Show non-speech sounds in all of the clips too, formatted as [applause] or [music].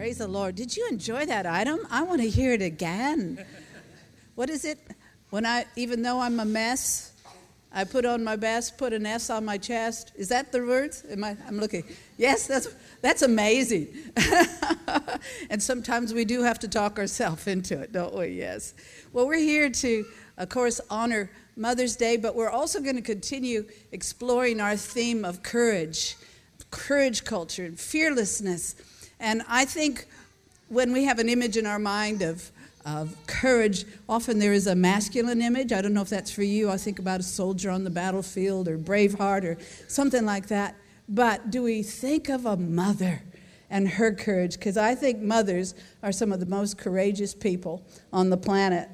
Praise the Lord. Did you enjoy that item? I want to hear it again. What is it? When I, even though I'm a mess, I put on my best, put an S on my chest. Is that the words? Am I, I'm looking. Yes, that's, that's amazing. [laughs] and sometimes we do have to talk ourselves into it, don't we? Yes. Well, we're here to, of course, honor Mother's Day, but we're also going to continue exploring our theme of courage, courage culture, and fearlessness. And I think when we have an image in our mind of, of courage, often there is a masculine image. I don't know if that's for you. I think about a soldier on the battlefield or Braveheart or something like that. But do we think of a mother and her courage? Because I think mothers are some of the most courageous people on the planet.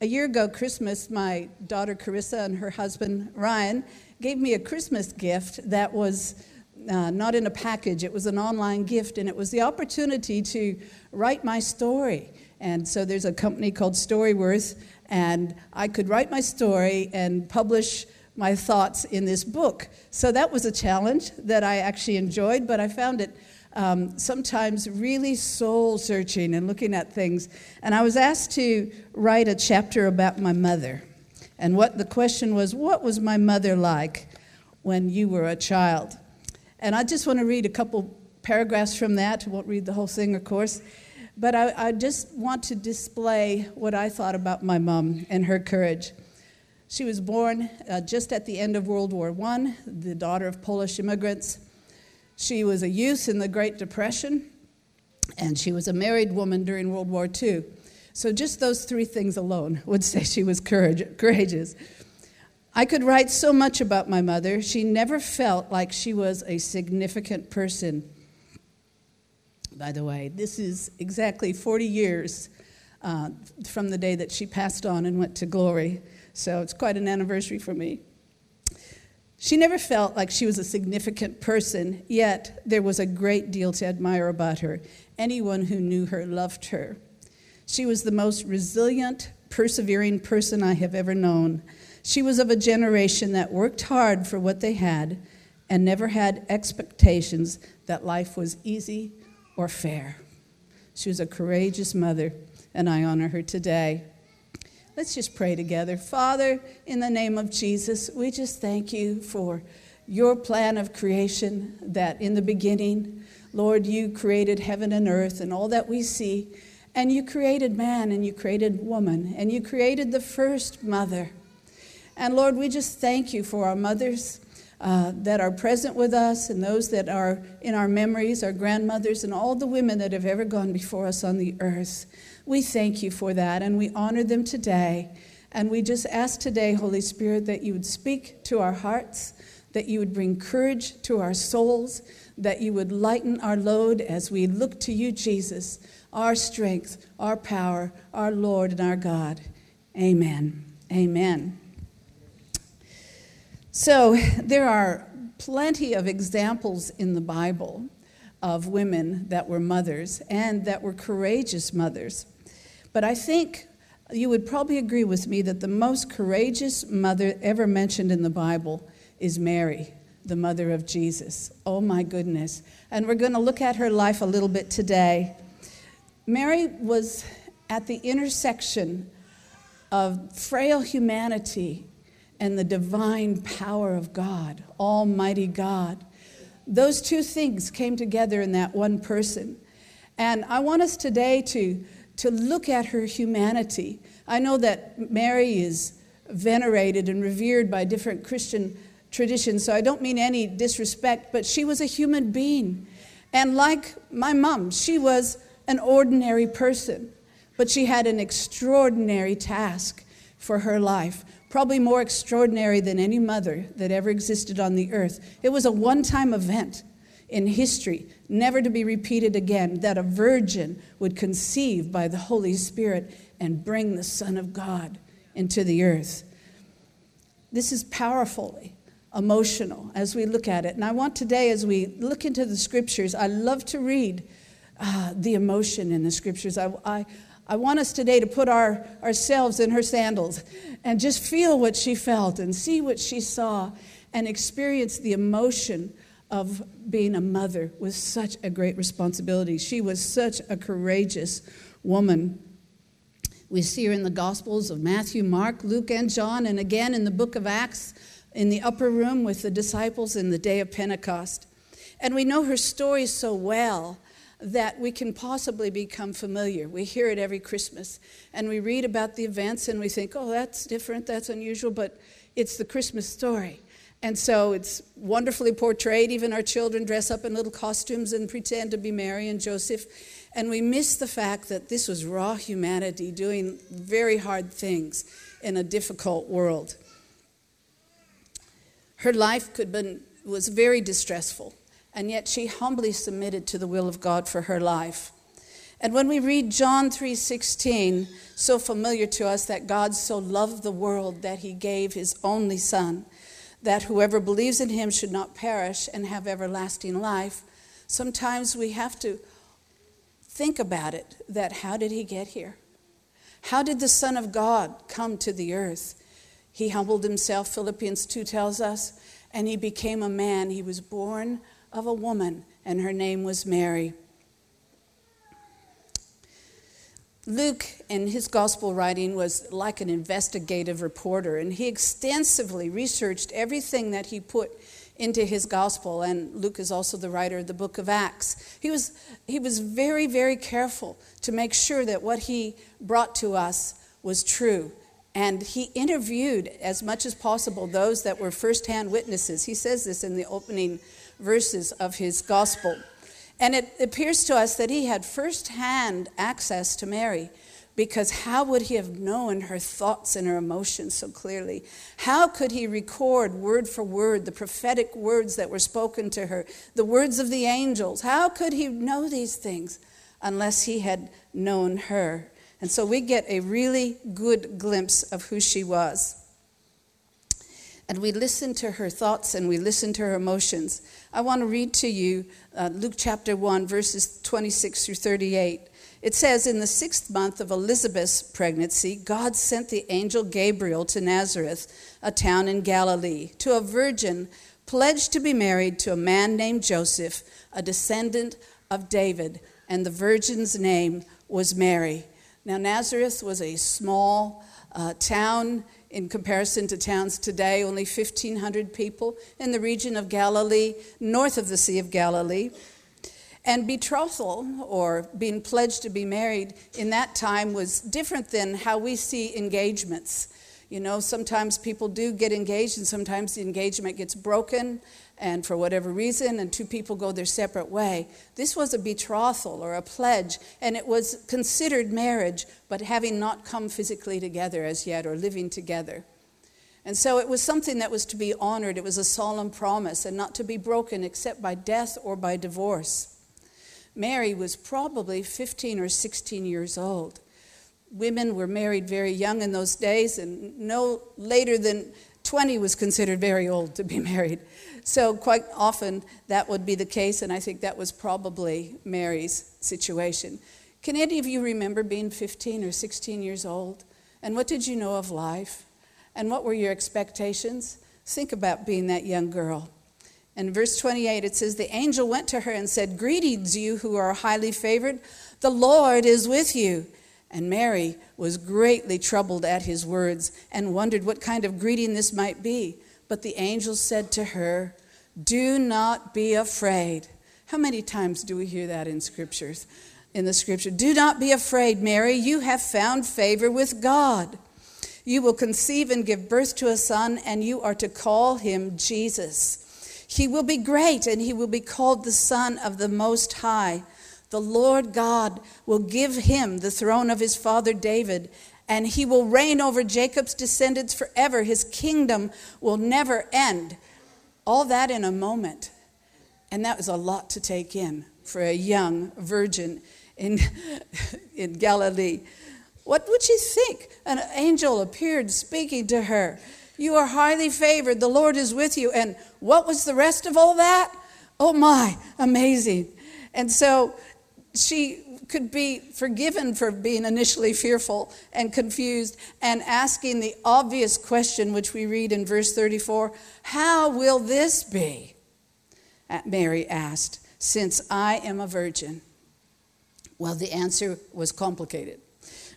A year ago, Christmas, my daughter Carissa and her husband Ryan gave me a Christmas gift that was uh, not in a package, it was an online gift, and it was the opportunity to write my story. And so there's a company called Storyworth, and I could write my story and publish my thoughts in this book. So that was a challenge that I actually enjoyed, but I found it um, sometimes really soul searching and looking at things. And I was asked to write a chapter about my mother. And what the question was, what was my mother like when you were a child? And I just want to read a couple paragraphs from that. I won't read the whole thing, of course. But I, I just want to display what I thought about my mom and her courage. She was born uh, just at the end of World War I, the daughter of Polish immigrants. She was a youth in the Great Depression, and she was a married woman during World War II. So, just those three things alone would [laughs] say she was courage, courageous. I could write so much about my mother. She never felt like she was a significant person. By the way, this is exactly 40 years uh, from the day that she passed on and went to glory. So it's quite an anniversary for me. She never felt like she was a significant person, yet there was a great deal to admire about her. Anyone who knew her loved her. She was the most resilient, persevering person I have ever known. She was of a generation that worked hard for what they had and never had expectations that life was easy or fair. She was a courageous mother, and I honor her today. Let's just pray together. Father, in the name of Jesus, we just thank you for your plan of creation that in the beginning, Lord, you created heaven and earth and all that we see. And you created man and you created woman and you created the first mother. And Lord, we just thank you for our mothers uh, that are present with us and those that are in our memories, our grandmothers, and all the women that have ever gone before us on the earth. We thank you for that and we honor them today. And we just ask today, Holy Spirit, that you would speak to our hearts, that you would bring courage to our souls, that you would lighten our load as we look to you, Jesus, our strength, our power, our Lord, and our God. Amen. Amen. So there are plenty of examples in the Bible of women that were mothers and that were courageous mothers. But I think you would probably agree with me that the most courageous mother ever mentioned in the Bible is Mary, the mother of Jesus. Oh my goodness. And we're going to look at her life a little bit today. Mary was at the intersection of frail humanity and the divine power of God, Almighty God. Those two things came together in that one person. And I want us today to, to look at her humanity. I know that Mary is venerated and revered by different Christian traditions, so I don't mean any disrespect, but she was a human being. And like my mom, she was an ordinary person, but she had an extraordinary task for her life probably more extraordinary than any mother that ever existed on the earth. It was a one time event in history, never to be repeated again, that a virgin would conceive by the Holy Spirit and bring the Son of God into the earth. This is powerfully emotional as we look at it. And I want today, as we look into the scriptures, I love to read uh, the emotion in the scriptures. I, I, I want us today to put our, ourselves in her sandals and just feel what she felt and see what she saw and experience the emotion of being a mother with such a great responsibility. She was such a courageous woman. We see her in the Gospels of Matthew, Mark, Luke, and John, and again in the book of Acts in the upper room with the disciples in the day of Pentecost. And we know her story so well that we can possibly become familiar. We hear it every Christmas and we read about the events and we think, oh, that's different, that's unusual, but it's the Christmas story. And so it's wonderfully portrayed. Even our children dress up in little costumes and pretend to be Mary and Joseph. And we miss the fact that this was raw humanity doing very hard things in a difficult world. Her life could been, was very distressful, and yet she humbly submitted to the will of God for her life. And when we read John 3:16, so familiar to us that God so loved the world that he gave his only son, that whoever believes in him should not perish and have everlasting life, sometimes we have to think about it that how did he get here? How did the son of God come to the earth? He humbled himself, Philippians 2 tells us, and he became a man. He was born of a woman, and her name was Mary. Luke, in his gospel writing, was like an investigative reporter, and he extensively researched everything that he put into his gospel. And Luke is also the writer of the book of Acts. He was, he was very, very careful to make sure that what he brought to us was true. And he interviewed as much as possible those that were firsthand witnesses. He says this in the opening verses of his gospel. And it appears to us that he had firsthand access to Mary because how would he have known her thoughts and her emotions so clearly? How could he record word for word the prophetic words that were spoken to her, the words of the angels? How could he know these things unless he had known her? And so we get a really good glimpse of who she was. And we listen to her thoughts and we listen to her emotions. I want to read to you uh, Luke chapter 1, verses 26 through 38. It says, In the sixth month of Elizabeth's pregnancy, God sent the angel Gabriel to Nazareth, a town in Galilee, to a virgin pledged to be married to a man named Joseph, a descendant of David, and the virgin's name was Mary. Now, Nazareth was a small uh, town in comparison to towns today, only 1,500 people in the region of Galilee, north of the Sea of Galilee. And betrothal, or being pledged to be married in that time, was different than how we see engagements. You know, sometimes people do get engaged, and sometimes the engagement gets broken, and for whatever reason, and two people go their separate way. This was a betrothal or a pledge, and it was considered marriage, but having not come physically together as yet or living together. And so it was something that was to be honored. It was a solemn promise and not to be broken except by death or by divorce. Mary was probably 15 or 16 years old. Women were married very young in those days, and no later than 20 was considered very old to be [laughs] married. So, quite often, that would be the case, and I think that was probably Mary's situation. Can any of you remember being 15 or 16 years old? And what did you know of life? And what were your expectations? Think about being that young girl. In verse 28, it says, The angel went to her and said, Greetings, you who are highly favored. The Lord is with you. And Mary was greatly troubled at his words and wondered what kind of greeting this might be. But the angel said to her, Do not be afraid. How many times do we hear that in scriptures? In the scripture, do not be afraid, Mary. You have found favor with God. You will conceive and give birth to a son, and you are to call him Jesus. He will be great, and he will be called the Son of the Most High. The Lord God will give him the throne of his father David and he will reign over Jacob's descendants forever. His kingdom will never end. All that in a moment. And that was a lot to take in for a young virgin in, [laughs] in Galilee. What would she think? An angel appeared speaking to her. You are highly favored. The Lord is with you. And what was the rest of all that? Oh my, amazing. And so she could be forgiven for being initially fearful and confused and asking the obvious question, which we read in verse 34 How will this be? Uh, Mary asked, since I am a virgin? Well, the answer was complicated.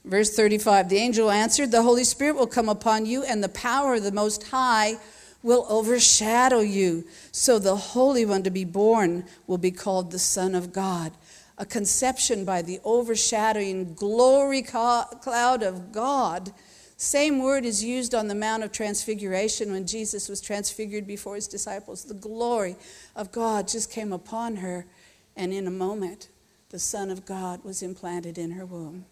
Verse 35 The angel answered, The Holy Spirit will come upon you, and the power of the Most High will overshadow you. So the Holy One to be born will be called the Son of God. A conception by the overshadowing glory cloud of God. Same word is used on the Mount of Transfiguration when Jesus was transfigured before his disciples. The glory of God just came upon her, and in a moment, the Son of God was implanted in her womb.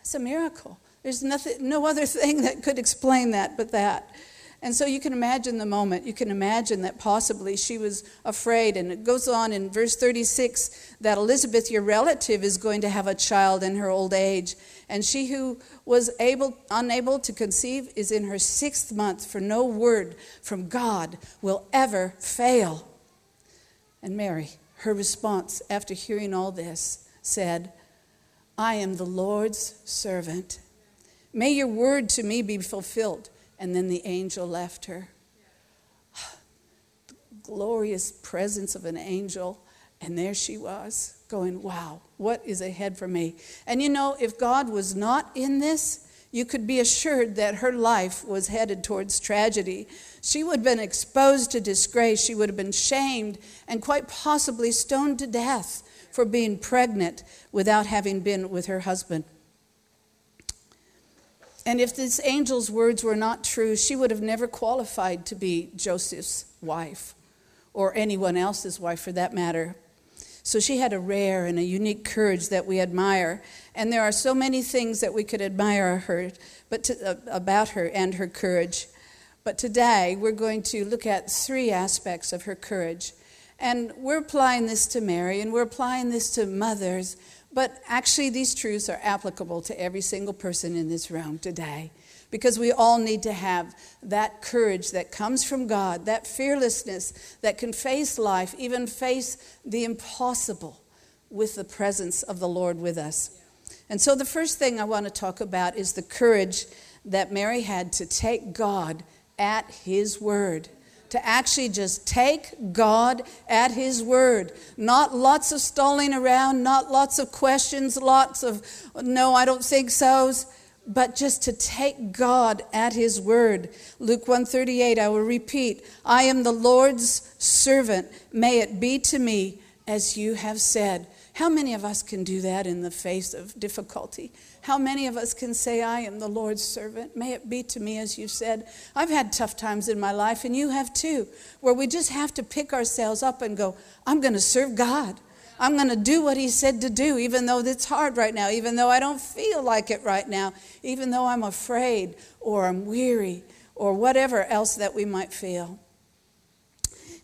It's a miracle. There's nothing, no other [laughs] thing that could explain that but that. And so you can imagine the moment. You can imagine that possibly she was afraid. And it goes on in verse 36 that Elizabeth, your relative, is going to have a child in her old age. And she who was able, unable to conceive is in her sixth month, for no word from God will ever fail. And Mary, her response after hearing all this, said, I am the Lord's servant. May your word to me be fulfilled. And then the angel left her. Glorious presence of an angel. And there she was, going, Wow, what is ahead for me? And you know, if God was not in this, you could be assured that her life was headed towards tragedy. She would have been exposed to disgrace. She would have been shamed and quite possibly stoned to death for being pregnant without having been with her husband. And if this angel's words were not true, she would have never qualified to be Joseph's wife or anyone else's wife for that matter. So she had a rare and a unique courage that we admire. And there are so many things that we could admire her, but to, uh, about her and her courage. But today we're going to look at three aspects of her courage. And we're applying this to Mary and we're applying this to mothers, but actually, these truths are applicable to every single person in this room today because we all need to have that courage that comes from God, that fearlessness that can face life, even face the impossible with the presence of the Lord with us. And so, the first thing I want to talk about is the courage that Mary had to take God at His word to actually just take God at His word. Not lots of stalling around, not lots of questions, lots of no, I don't think so's, but just to take God at His word. Luke 138, I will repeat, I am the Lord's servant. May it be to me as you have said. How many of us can do that in the face of difficulty? How many of us can say, I am the Lord's servant? May it be to me as you said. I've had tough times in my life, and you have too, where we just have to pick ourselves up and go, I'm going to serve God. I'm going to do what He said to do, even though it's hard right now, even though I don't feel like it right now, even though I'm afraid or I'm weary or whatever else that we might feel.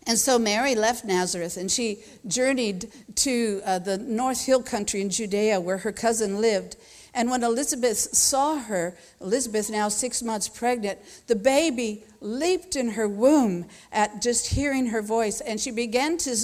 And so Mary left Nazareth and she journeyed to uh, the North Hill country in Judea where her cousin lived. And when Elizabeth saw her, Elizabeth now six months pregnant, the baby leaped in her womb at just hearing her voice, and she began to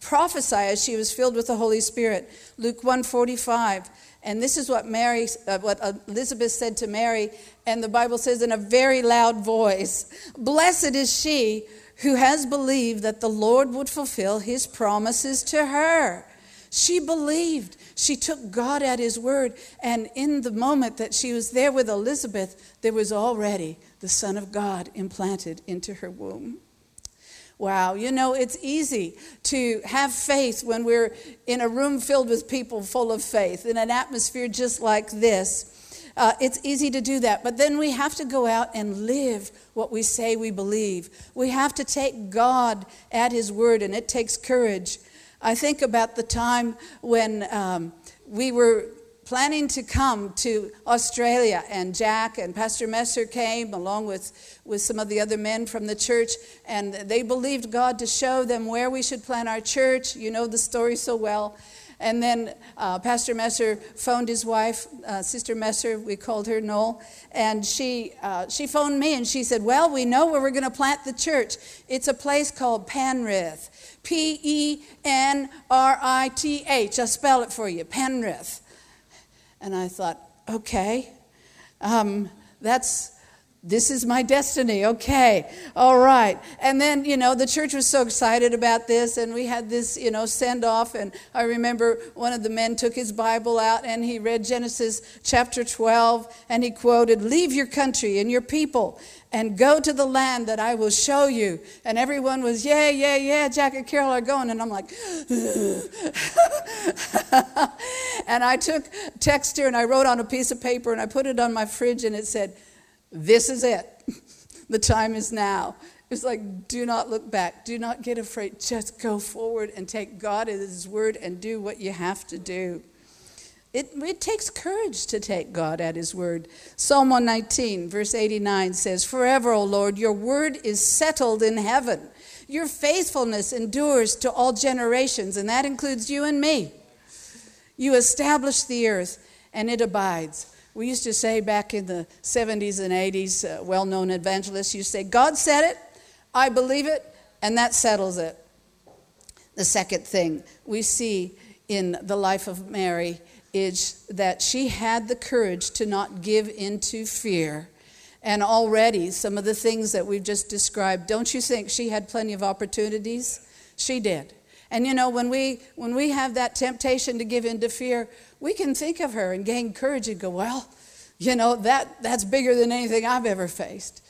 prophesy as she was filled with the Holy Spirit. Luke 145. And this is what Mary, uh, what Elizabeth said to Mary, and the Bible says in a very loud voice, "Blessed is she who has believed that the Lord would fulfill his promises to her." She believed. She took God at His word. And in the moment that she was there with Elizabeth, there was already the Son of God implanted into her womb. Wow, you know, it's easy to have faith when we're in a room filled with people full of faith, in an atmosphere just like this. Uh, it's easy to do that, but then we have to go out and live what we say we believe. We have to take God at His word, and it takes courage. I think about the time when um, we were planning to come to Australia, and Jack and Pastor Messer came along with, with some of the other men from the church, and they believed God to show them where we should plant our church. You know the story so well. And then uh, Pastor Messer phoned his wife, uh, Sister Messer, we called her Noel, and she, uh, she phoned me and she said, Well, we know where we're going to plant the church. It's a place called Penrith. P E N R I T H. I'll spell it for you Penrith. And I thought, okay, um, that's this is my destiny. Okay, all right. And then, you know, the church was so excited about this, and we had this, you know, send off. And I remember one of the men took his Bible out and he read Genesis chapter 12, and he quoted, Leave your country and your people and go to the land that I will show you. And everyone was, Yeah, yeah, yeah, Jack and Carol are going. And I'm like, [laughs] and I took texter and I wrote on a piece of paper and I put it on my fridge, and it said, this is it. [laughs] the time is now. It's like, do not look back. Do not get afraid. Just go forward and take God at His word and do what you have to do. It, it takes courage to take God at His word. Psalm 119, verse 89 says, Forever, O Lord, your word is settled in heaven. Your faithfulness endures to all generations, and that includes you and me. You establish the earth, and it abides. We used to say back in the 70s and 80s, uh, well known evangelists used to say, God said it, I believe it, and that settles it. The second thing we see in the life of Mary is that she had the courage to not give into fear. And already, some of the things that we've just described, don't you think she had plenty of opportunities? She did. And you know, when we, when we have that temptation to give in to fear, we can think of her and gain courage and go, well, you know, that, that's bigger than anything I've ever faced.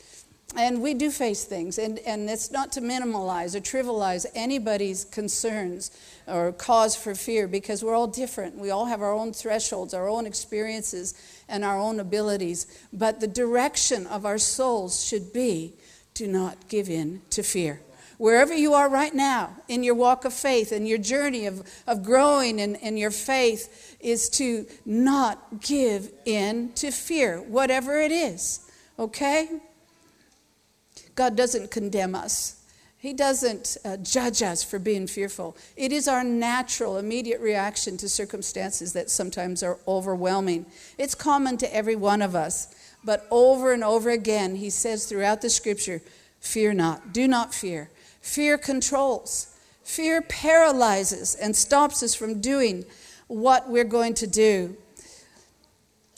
And we do face things, and, and it's not to minimalize or trivialize anybody's concerns or cause for fear because we're all different. We all have our own thresholds, our own experiences, and our own abilities. But the direction of our souls should be do not give in to fear wherever you are right now in your walk of faith and your journey of, of growing in, in your faith, is to not give in to fear, whatever it is. Okay? God doesn't condemn us. He doesn't uh, judge us for being fearful. It is our natural, immediate reaction to circumstances that sometimes are overwhelming. It's common to every one of us. But over and over again, he says throughout the scripture, Fear not, do not fear. Fear controls. Fear paralyzes and stops us from doing what we're going to do.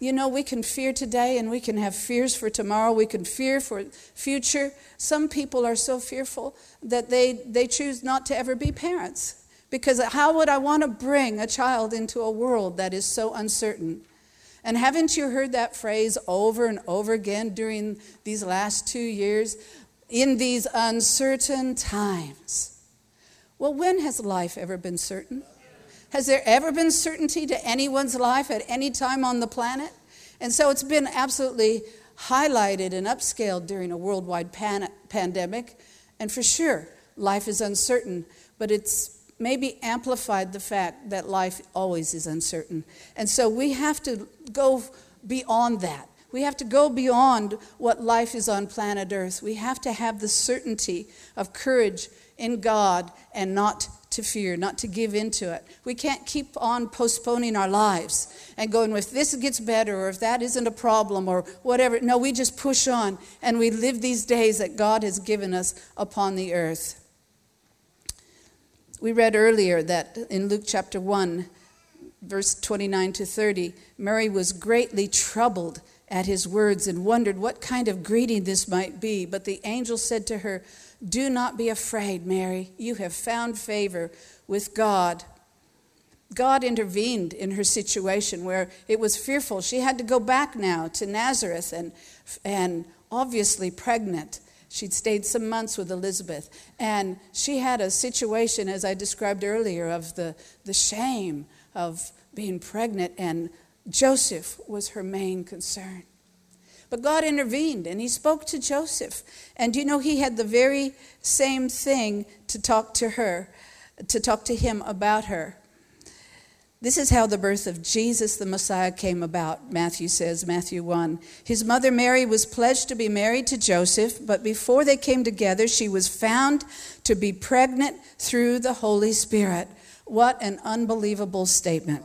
You know, we can fear today and we can have fears for tomorrow. We can fear for future. Some people are so fearful that they, they choose not to ever be parents. Because how would I want to bring a child into a world that is so uncertain? And haven't you heard that phrase over and over again during these last two years? In these uncertain times. Well, when has life ever been certain? Has there ever been certainty to anyone's life at any time on the planet? And so it's been absolutely highlighted and upscaled during a worldwide pan- pandemic. And for sure, life is uncertain, but it's maybe amplified the fact that life always is uncertain. And so we have to go beyond that. We have to go beyond what life is on planet Earth. We have to have the certainty of courage in God and not to fear, not to give into it. We can't keep on postponing our lives and going, if this gets better or if that isn't a problem or whatever. No, we just push on and we live these days that God has given us upon the earth. We read earlier that in Luke chapter 1, verse 29 to 30, Mary was greatly troubled at his words and wondered what kind of greeting this might be. But the angel said to her, Do not be afraid, Mary. You have found favor with God. God intervened in her situation where it was fearful. She had to go back now to Nazareth and, and obviously pregnant. She'd stayed some months with Elizabeth. And she had a situation, as I described earlier, of the, the shame of being pregnant and Joseph was her main concern. But God intervened and he spoke to Joseph. And you know, he had the very same thing to talk to her, to talk to him about her. This is how the birth of Jesus the Messiah came about, Matthew says, Matthew 1. His mother Mary was pledged to be married to Joseph, but before they came together, she was found to be pregnant through the Holy Spirit. What an unbelievable statement.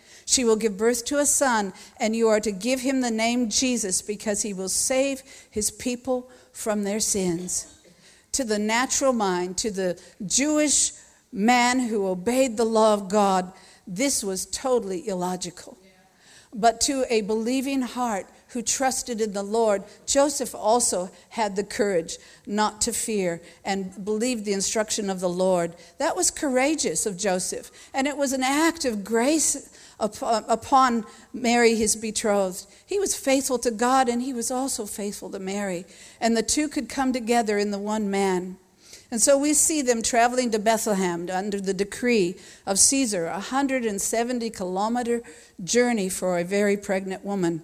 She will give birth to a son, and you are to give him the name Jesus because he will save his people from their sins. To the natural mind, to the Jewish man who obeyed the law of God, this was totally illogical. But to a believing heart who trusted in the Lord, Joseph also had the courage not to fear and believed the instruction of the Lord. That was courageous of Joseph, and it was an act of grace Uh, upon Mary, his betrothed. He was faithful to God, and he was also faithful to Mary, and the two could come together in the one man. And so we see them traveling to Bethlehem under the decree of Caesar, a 170 kilometer journey for a very pregnant woman.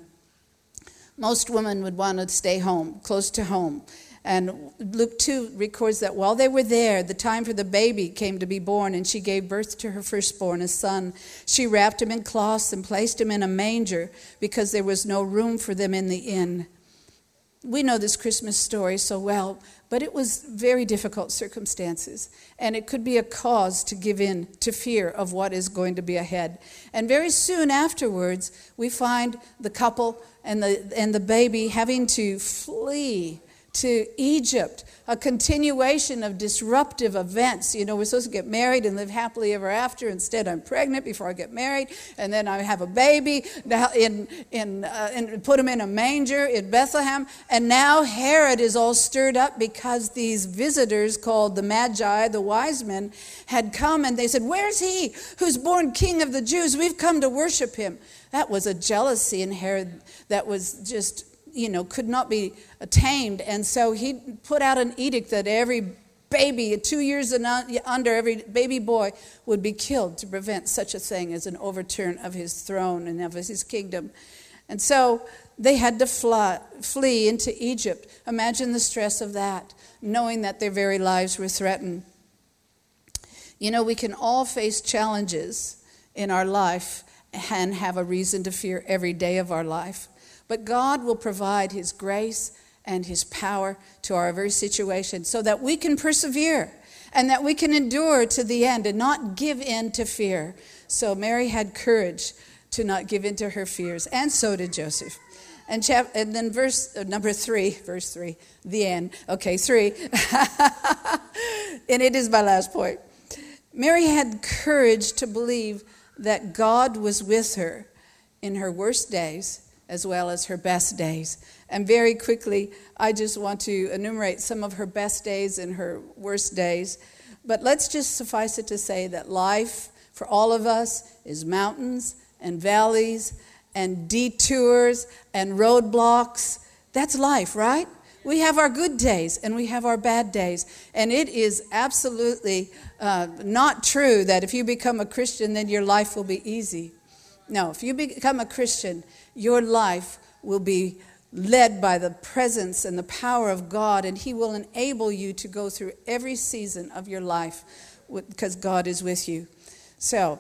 Most women would want to stay home, close to home. And Luke 2 records that while they were there, the time for the baby came to be born, and she gave birth to her firstborn, a son. She wrapped him in cloths and placed him in a manger because there was no room for them in the inn. We know this Christmas story so well, but it was very difficult circumstances, and it could be a cause to give in to fear of what is going to be ahead. And very soon afterwards, we find the couple and the, and the baby having to flee to Egypt, a continuation of disruptive events. You know, we're supposed to get married and live happily ever after. Instead, I'm pregnant before I get married, and then I have a baby in, in, uh, and put him in a manger in Bethlehem. And now Herod is all stirred up because these visitors called the Magi, the wise men, had come and they said, Where's he who's born king of the Jews? We've come to worship him. That was a jealousy in Herod that was just you know, could not be tamed. And so he put out an edict that every baby, two years and under, every baby boy would be killed to prevent such a thing as an overturn of his throne and of his kingdom. And so they had to fly, flee into Egypt. Imagine the stress of that, knowing that their very lives were threatened. You know, we can all face challenges in our life and have a reason to fear every day of our life. But God will provide His grace and His power to our very situation so that we can persevere and that we can endure to the end and not give in to fear. So Mary had courage to not give in to her fears, and so did Joseph. And, chap- and then verse uh, number three, verse three, the end. Okay, three. [laughs] and it is my last point. Mary had courage to believe that God was with her in her worst days as well as her best days. And very quickly, I just want to enumerate some of her best days and her worst days. But let's just suffice it to say that life for all of us is mountains and valleys and detours and roadblocks. That's life, right? We have our good days and we have our bad days. And it is absolutely uh, not true that if you become a Christian, then your life will be easy. No, if you become a Christian, your life will be led by the presence and the power of God, and He will enable you to go through every season of your life because God is with you. So,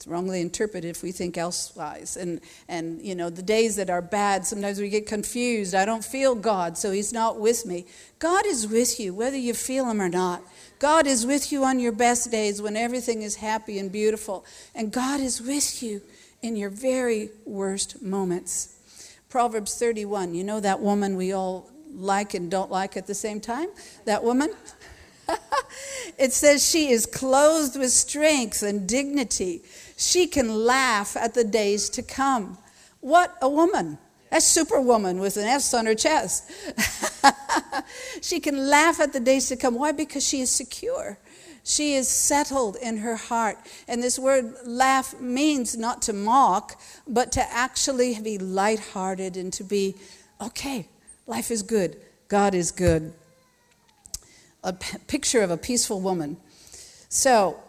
it's wrongly interpreted if we think elsewise. And, and, you know, the days that are bad, sometimes we get confused. I don't feel God, so He's not with me. God is with you, whether you feel Him or not. God is with you on your best days when everything is happy and beautiful. And God is with you in your very worst moments. Proverbs 31, you know that woman we all like and don't like at the same time? That woman? [laughs] it says she is clothed with strength and dignity. She can laugh at the days to come. What a woman! A superwoman with an S on her chest. [laughs] she can laugh at the days to come. Why? Because she is secure. She is settled in her heart. And this word laugh means not to mock, but to actually be lighthearted and to be, okay, life is good. God is good. A p- picture of a peaceful woman. So,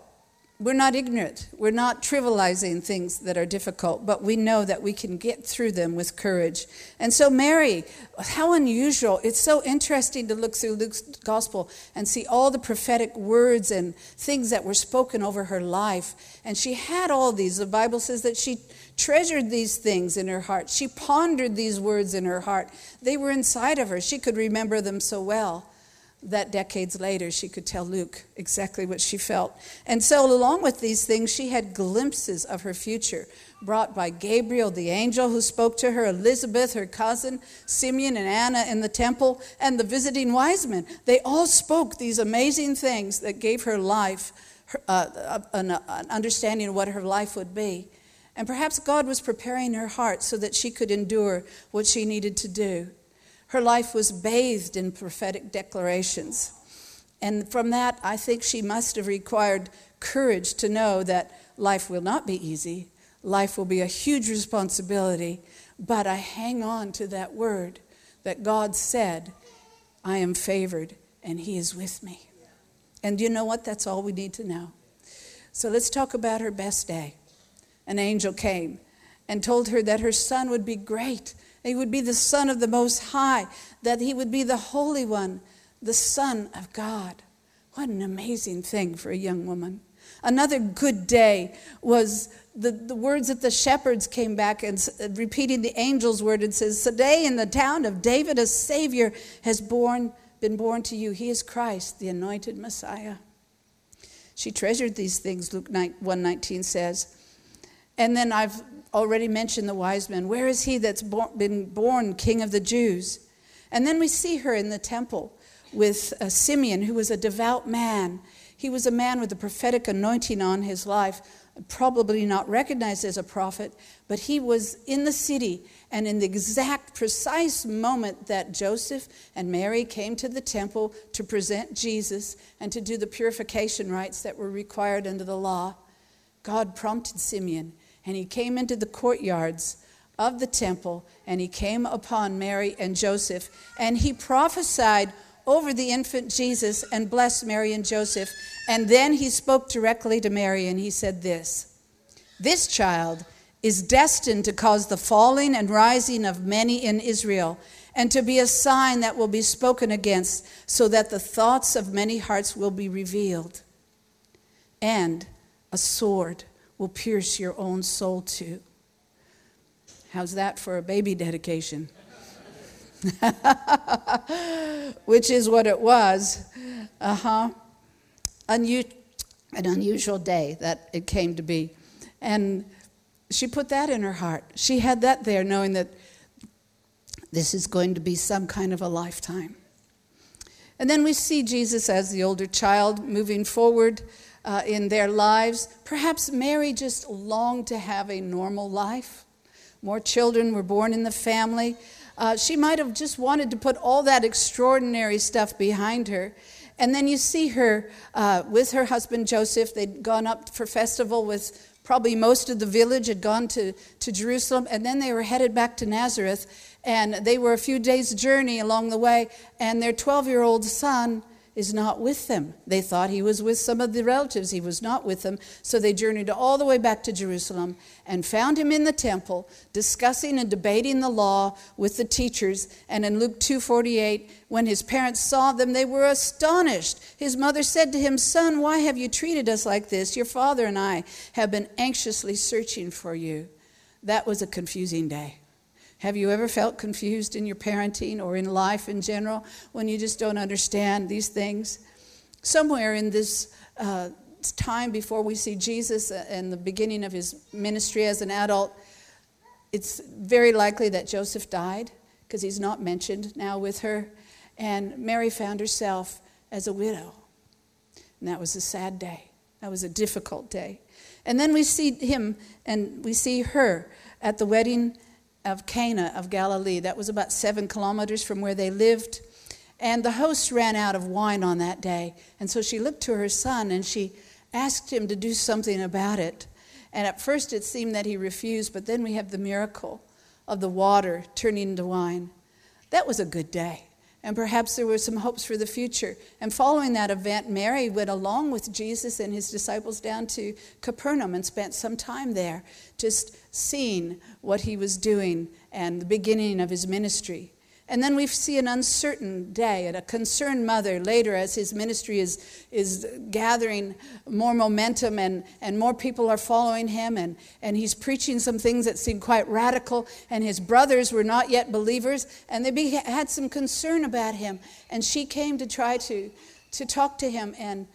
we're not ignorant. We're not trivializing things that are difficult, but we know that we can get through them with courage. And so, Mary, how unusual. It's so interesting to look through Luke's gospel and see all the prophetic words and things that were spoken over her life. And she had all these. The Bible says that she treasured these things in her heart, she pondered these words in her heart. They were inside of her, she could remember them so well. That decades later she could tell Luke exactly what she felt. And so, along with these things, she had glimpses of her future brought by Gabriel, the angel who spoke to her, Elizabeth, her cousin, Simeon and Anna in the temple, and the visiting wise men. They all spoke these amazing things that gave her life uh, an, an understanding of what her life would be. And perhaps God was preparing her heart so that she could endure what she needed to do. Her life was bathed in prophetic declarations. And from that, I think she must have required courage to know that life will not be easy. Life will be a huge responsibility. But I hang on to that word that God said, I am favored and He is with me. And you know what? That's all we need to know. So let's talk about her best day. An angel came and told her that her son would be great he would be the Son of the Most High, that he would be the Holy One, the Son of God. What an amazing thing for a young woman. Another good day was the, the words that the shepherds came back and uh, repeating the angel's word and says, Today in the town of David, a Savior has born, been born to you. He is Christ, the anointed Messiah. She treasured these things, Luke 119 says. And then I've already mentioned the wise men. Where is he that's been born king of the Jews? And then we see her in the temple with uh, Simeon, who was a devout man. He was a man with a prophetic anointing on his life, probably not recognized as a prophet, but he was in the city. And in the exact, precise moment that Joseph and Mary came to the temple to present Jesus and to do the purification rites that were required under the law, God prompted Simeon and he came into the courtyards of the temple, and he came upon Mary and Joseph, and he prophesied over the infant Jesus and blessed Mary and Joseph. And then he spoke directly to Mary, and he said this This child is destined to cause the falling and rising of many in Israel, and to be a sign that will be spoken against, so that the thoughts of many hearts will be revealed, and a sword will pierce your own soul too. How's that for a baby dedication? [laughs] Which is what it was. Uh huh. Unu- an unusual day that it came to be. And she put that in her heart. She had that there, knowing that this is going to be some kind of a lifetime. And then we see Jesus as the older child moving forward uh, in their lives. Perhaps Mary just longed to have a normal life. More children were born in the family. Uh, she might have just wanted to put all that extraordinary stuff behind her. And then you see her uh, with her husband Joseph. They'd gone up for festival with probably most of the village, had gone to, to Jerusalem, and then they were headed back to Nazareth. And they were a few days' journey along the way, and their 12 year old son is not with them. They thought he was with some of the relatives. He was not with them. So they journeyed all the way back to Jerusalem and found him in the temple discussing and debating the law with the teachers. And in Luke 2:48, when his parents saw them, they were astonished. His mother said to him, "Son, why have you treated us like this? Your father and I have been anxiously searching for you." That was a confusing day. Have you ever felt confused in your parenting or in life in general when you just don't understand these things? Somewhere in this uh, time before we see Jesus and the beginning of his ministry as an adult, it's very likely that Joseph died because he's not mentioned now with her. And Mary found herself as a widow. And that was a sad day. That was a difficult day. And then we see him and we see her at the wedding of Cana of Galilee. That was about seven kilometers from where they lived. And the host ran out of wine on that day. And so she looked to her son and she asked him to do something about it. And at first it seemed that he refused, but then we have the miracle of the water turning into wine. That was a good day. And perhaps there were some hopes for the future. And following that event, Mary went along with Jesus and his disciples down to Capernaum and spent some time there, just seeing what he was doing and the beginning of his ministry. And then we see an uncertain day and a concerned mother later as his ministry is, is gathering more momentum and, and more people are following him. And, and he's preaching some things that seem quite radical. And his brothers were not yet believers and they be, had some concern about him. And she came to try to, to talk to him. And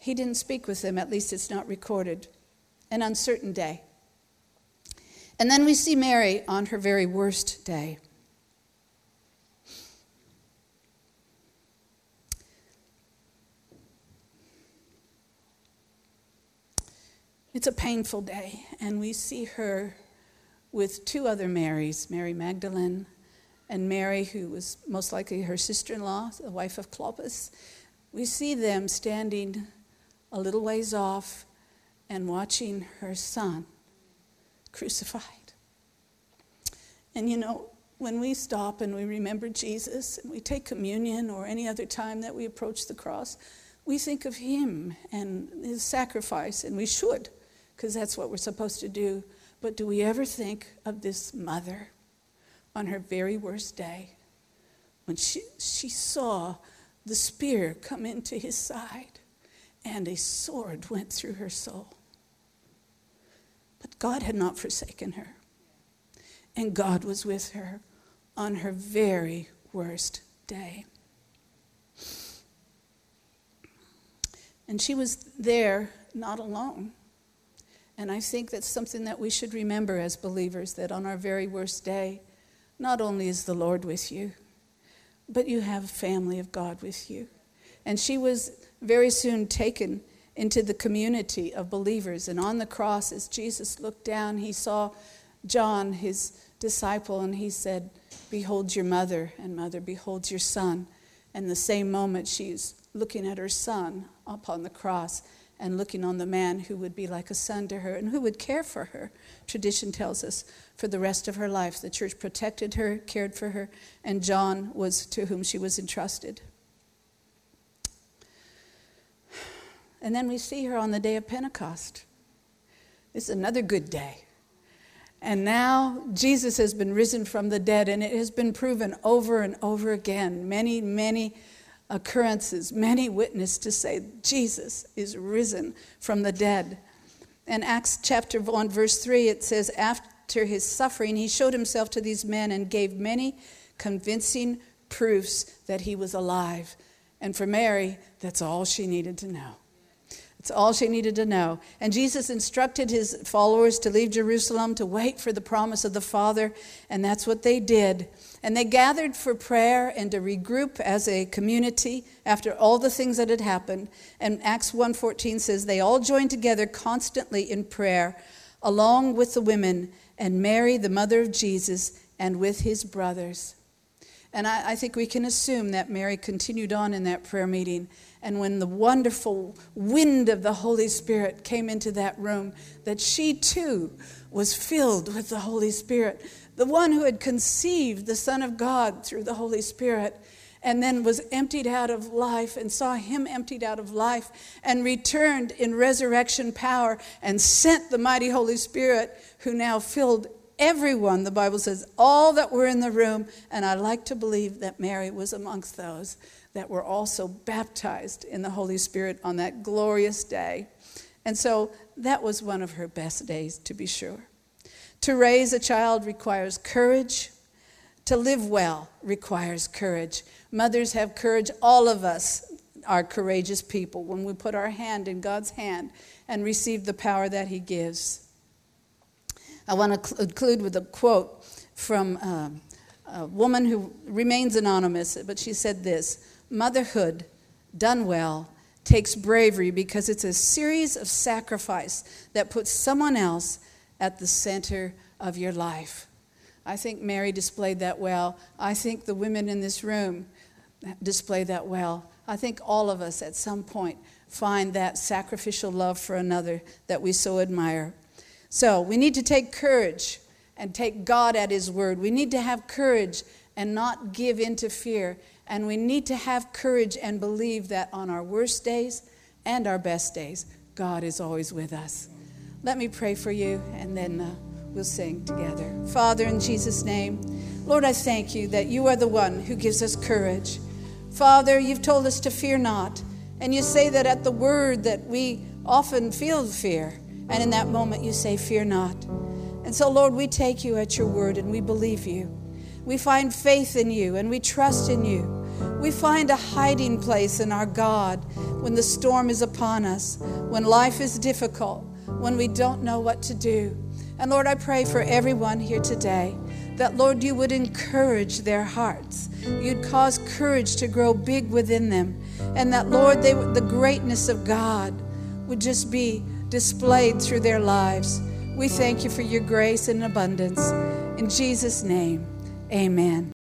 he didn't speak with them, at least it's not recorded. An uncertain day. And then we see Mary on her very worst day. It's a painful day, and we see her with two other Marys Mary Magdalene and Mary, who was most likely her sister in law, the wife of Clopas. We see them standing a little ways off and watching her son crucified. And you know, when we stop and we remember Jesus and we take communion or any other time that we approach the cross, we think of him and his sacrifice, and we should because that's what we're supposed to do. But do we ever think of this mother on her very worst day when she, she saw the spear come into his side and a sword went through her soul? God had not forsaken her, and God was with her on her very worst day. And she was there not alone. And I think that's something that we should remember as believers that on our very worst day, not only is the Lord with you, but you have a family of God with you. And she was very soon taken into the community of believers. And on the cross, as Jesus looked down, he saw John, his disciple, and he said, Behold your mother, and mother, behold your son. And the same moment, she's looking at her son upon the cross and looking on the man who would be like a son to her and who would care for her, tradition tells us, for the rest of her life. The church protected her, cared for her, and John was to whom she was entrusted. And then we see her on the day of Pentecost. This is another good day. And now Jesus has been risen from the dead, and it has been proven over and over again. Many, many occurrences, many witness to say Jesus is risen from the dead. In Acts chapter 1, verse 3, it says, After his suffering, he showed himself to these men and gave many convincing proofs that he was alive. And for Mary, that's all she needed to know. It's all she needed to know. And Jesus instructed his followers to leave Jerusalem to wait for the promise of the Father, and that's what they did. And they gathered for prayer and to regroup as a community after all the things that had happened. And Acts 1:14 says they all joined together constantly in prayer along with the women and Mary, the mother of Jesus, and with his brothers. And I, I think we can assume that Mary continued on in that prayer meeting and when the wonderful wind of the Holy Spirit came into that room, that she too was filled with the Holy Spirit. The one who had conceived the Son of God through the Holy Spirit and then was emptied out of life and saw him emptied out of life and returned in resurrection power and sent the mighty Holy Spirit who now filled everyone, the Bible says, all that were in the room. And I like to believe that Mary was amongst those that were also baptized in the Holy Spirit on that glorious day. And so that was one of her best days, to be sure. To raise a child requires courage. To live well requires courage. Mothers have courage. All of us are courageous people when we put our hand in God's hand and receive the power that He gives. I want to conclude with a quote from um, a woman who remains anonymous, but she said this Motherhood, done well, takes bravery because it's a series of sacrifice that puts someone else at the center of your life. I think Mary displayed that well. I think the women in this room display that well. I think all of us at some point find that sacrificial love for another that we so admire. So we need to take courage and take God at His word. We need to have courage and not give in to fear. And we need to have courage and believe that on our worst days and our best days, God is always with us. Let me pray for you, and then uh, we'll sing together. Father, in Jesus' name, Lord, I thank you that you are the one who gives us courage. Father, you've told us to fear not. And you say that at the word that we often feel fear. And in that moment you say, Fear not. And so, Lord, we take you at your word and we believe you. We find faith in you and we trust in you. We find a hiding place in our God when the storm is upon us, when life is difficult, when we don't know what to do. And Lord, I pray for everyone here today that, Lord, you would encourage their hearts. You'd cause courage to grow big within them. And that, Lord, they, the greatness of God would just be displayed through their lives. We thank you for your grace and abundance. In Jesus' name, amen.